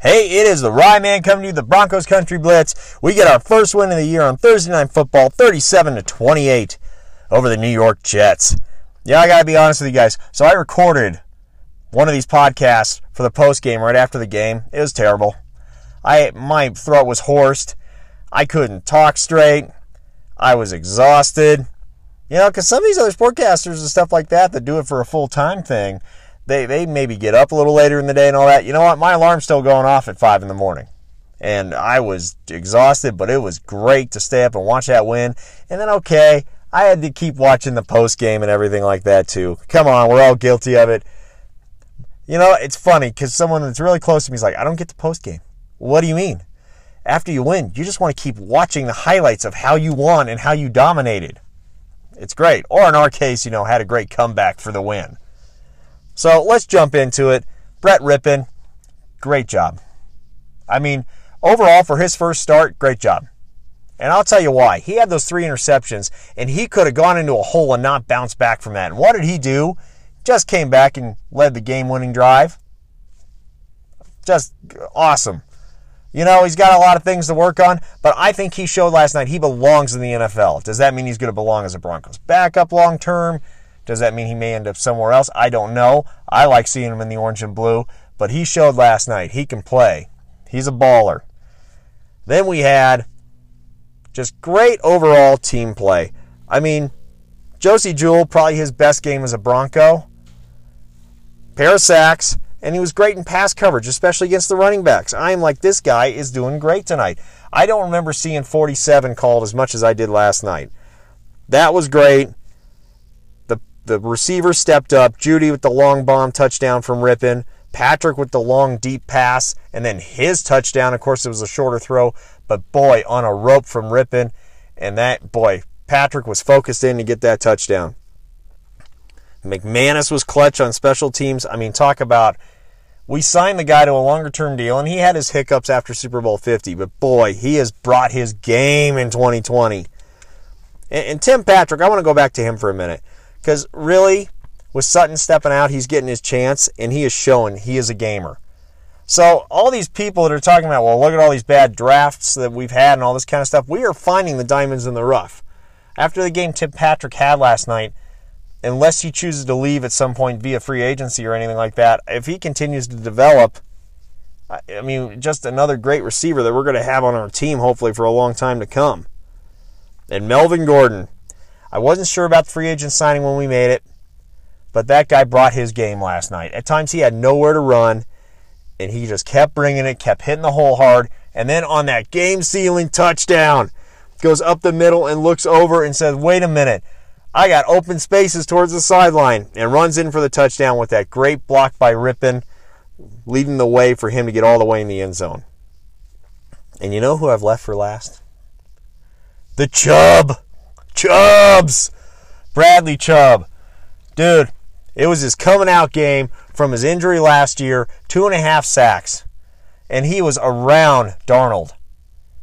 Hey, it is the Rye Man coming to you, the Broncos Country Blitz. We get our first win of the year on Thursday Night Football, 37 to 28 over the New York Jets. Yeah, I gotta be honest with you guys. So I recorded one of these podcasts for the post game right after the game. It was terrible. I my throat was hoarse. I couldn't talk straight. I was exhausted. You know, because some of these other sportcasters and stuff like that that do it for a full time thing, they, they maybe get up a little later in the day and all that. You know what? My alarm's still going off at 5 in the morning. And I was exhausted, but it was great to stay up and watch that win. And then, okay, I had to keep watching the post game and everything like that too. Come on, we're all guilty of it. You know, it's funny because someone that's really close to me is like, I don't get the post game. What do you mean? After you win, you just want to keep watching the highlights of how you won and how you dominated. It's great. Or in our case, you know, had a great comeback for the win. So let's jump into it. Brett Rypien, great job. I mean, overall, for his first start, great job. And I'll tell you why. He had those three interceptions, and he could have gone into a hole and not bounced back from that. And what did he do? Just came back and led the game winning drive. Just awesome. You know, he's got a lot of things to work on, but I think he showed last night he belongs in the NFL. Does that mean he's going to belong as a Broncos backup long term? Does that mean he may end up somewhere else? I don't know. I like seeing him in the orange and blue, but he showed last night he can play. He's a baller. Then we had just great overall team play. I mean, Josey Jewell, probably his best game as a Bronco. Pair of sacks, and he was great in pass coverage, especially against the running backs. I am like, this guy is doing great tonight. I don't remember seeing 47 called as much as I did last night. That was great the receiver stepped up. Jeudy with the long bomb touchdown from Rypien. Patrick with the long deep pass, and then his touchdown. Of course, it was a shorter throw, but boy, on a rope from Rypien. And that, boy, Patrick was focused in to get that touchdown. McManus was clutch on special teams. I mean, talk about we signed the guy to a longer term deal, and he had his hiccups after Super Bowl 50, but boy, he has brought his game in 2020. And, and Tim Patrick, I want to go back to him for a minute. Because really, with Sutton stepping out, he's getting his chance, and he is showing he is a gamer. So all these people that are talking about, well, look at all these bad drafts that we've had and all this kind of stuff, we are finding the diamonds in the rough. After the game Tim Patrick had last night, unless he chooses to leave at some point via free agency or anything like that, if he continues to develop, I mean, just another great receiver that we're going to have on our team hopefully for a long time to come. And Melvin Gordon, I wasn't sure about the free agent signing when we made it, but that guy brought his game last night. At times he had nowhere to run, and he just kept bringing it, kept hitting the hole hard, and then on that game sealing touchdown, goes up the middle and looks over and says, Wait a minute. I got open spaces towards the sideline and runs in for the touchdown with that great block by Rypien, leading the way for him to get all the way in the end zone. And you know who I've left for last? The Chubb. Chubbs. Bradley Chubb. Dude, it was his coming out game from his injury last year, two and a half sacks. And he was around Darnold.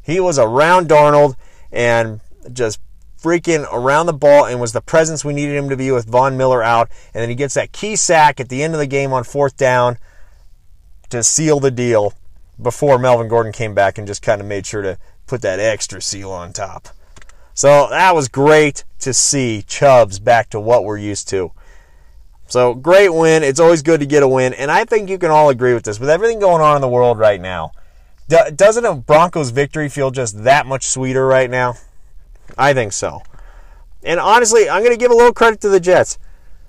He was around Darnold and just freaking around the ball and was the presence we needed him to be with Von Miller out. And then he gets that key sack at the end of the game on fourth down to seal the deal before Melvin Gordon came back and just kind of made sure to put that extra seal on top. So that was great to see Chubbs back to what we're used to. So great win. It's always good to get a win. And I think you can all agree with this. With everything going on in the world right now, doesn't a Broncos victory feel just that much sweeter right now? I think so. And honestly, I'm going to give a little credit to the Jets.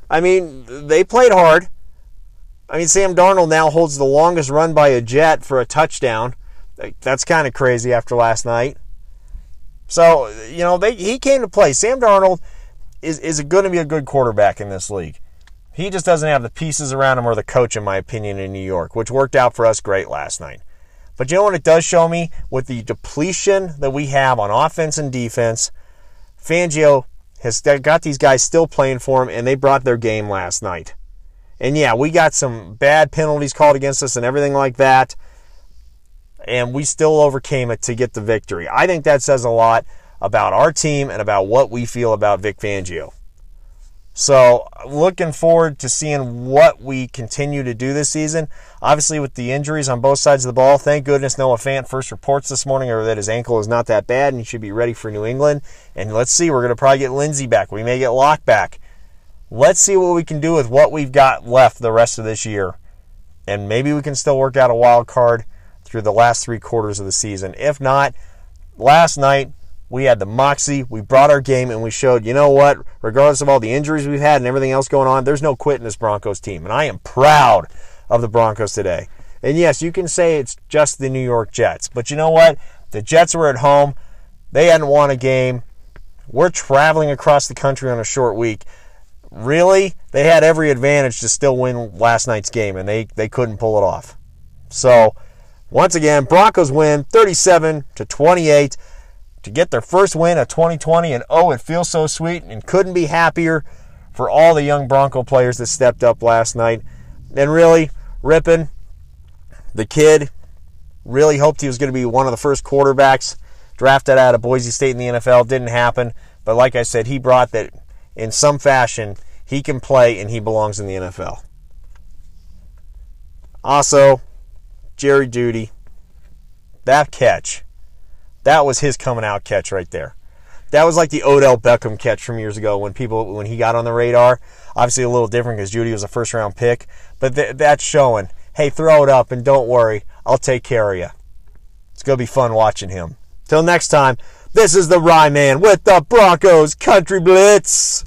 I mean, they played hard. I mean, Sam Darnold now holds the longest run by a Jet for a touchdown. That's kind of crazy after last night. So, you know, they, he came to play. Sam Darnold is, is going to be a good quarterback in this league. He just doesn't have the pieces around him or the coach, in my opinion, in New York, which worked out for us great last night. But you know what it does show me? With the depletion that we have on offense and defense, Fangio has got these guys still playing for him, and they brought their game last night. And yeah, we got some bad penalties called against us and everything like that and we still overcame it to get the victory. I think that says a lot about our team and about what we feel about Vic Fangio. So, looking forward to seeing what we continue to do this season. Obviously, with the injuries on both sides of the ball, thank goodness Noah Fant first reports this morning or that his ankle is not that bad and he should be ready for New England. And let's see, we're going to probably get Lindsey back. We may get Lock back. Let's see what we can do with what we've got left the rest of this year. And maybe we can still work out a wild card through the last three quarters of the season. If not, last night, we had the moxie, we brought our game, and we showed, you know what, regardless of all the injuries we've had and everything else going on, there's no quit in this Broncos team. And I am proud of the Broncos today. And yes, you can say it's just the New York Jets, but you know what? The Jets were at home, they hadn't won a game. We're traveling across the country on a short week. Really, they had every advantage to still win last night's game, and they, they couldn't pull it off. So, once again, Broncos win 37 to 28 to get their first win of 2020. And oh, it feels so sweet and couldn't be happier for all the young Bronco players that stepped up last night. And really, Rypien, the kid, really hoped he was going to be one of the first quarterbacks drafted out of Boise State in the NFL. Didn't happen. But like I said, he brought that in some fashion. He can play and he belongs in the NFL. Also, Jerry Jeudy, that catch that was his coming out catch right there. That was like the Odell Beckham catch from years ago when people when he got on the radar. Obviously a little different because Jeudy was a first round pick, but th- that's showing. Hey, throw it up and don't worry, I'll take care of you. It's gonna be fun watching him. Till next time, this is the Rye Man with the Broncos Country Blitz.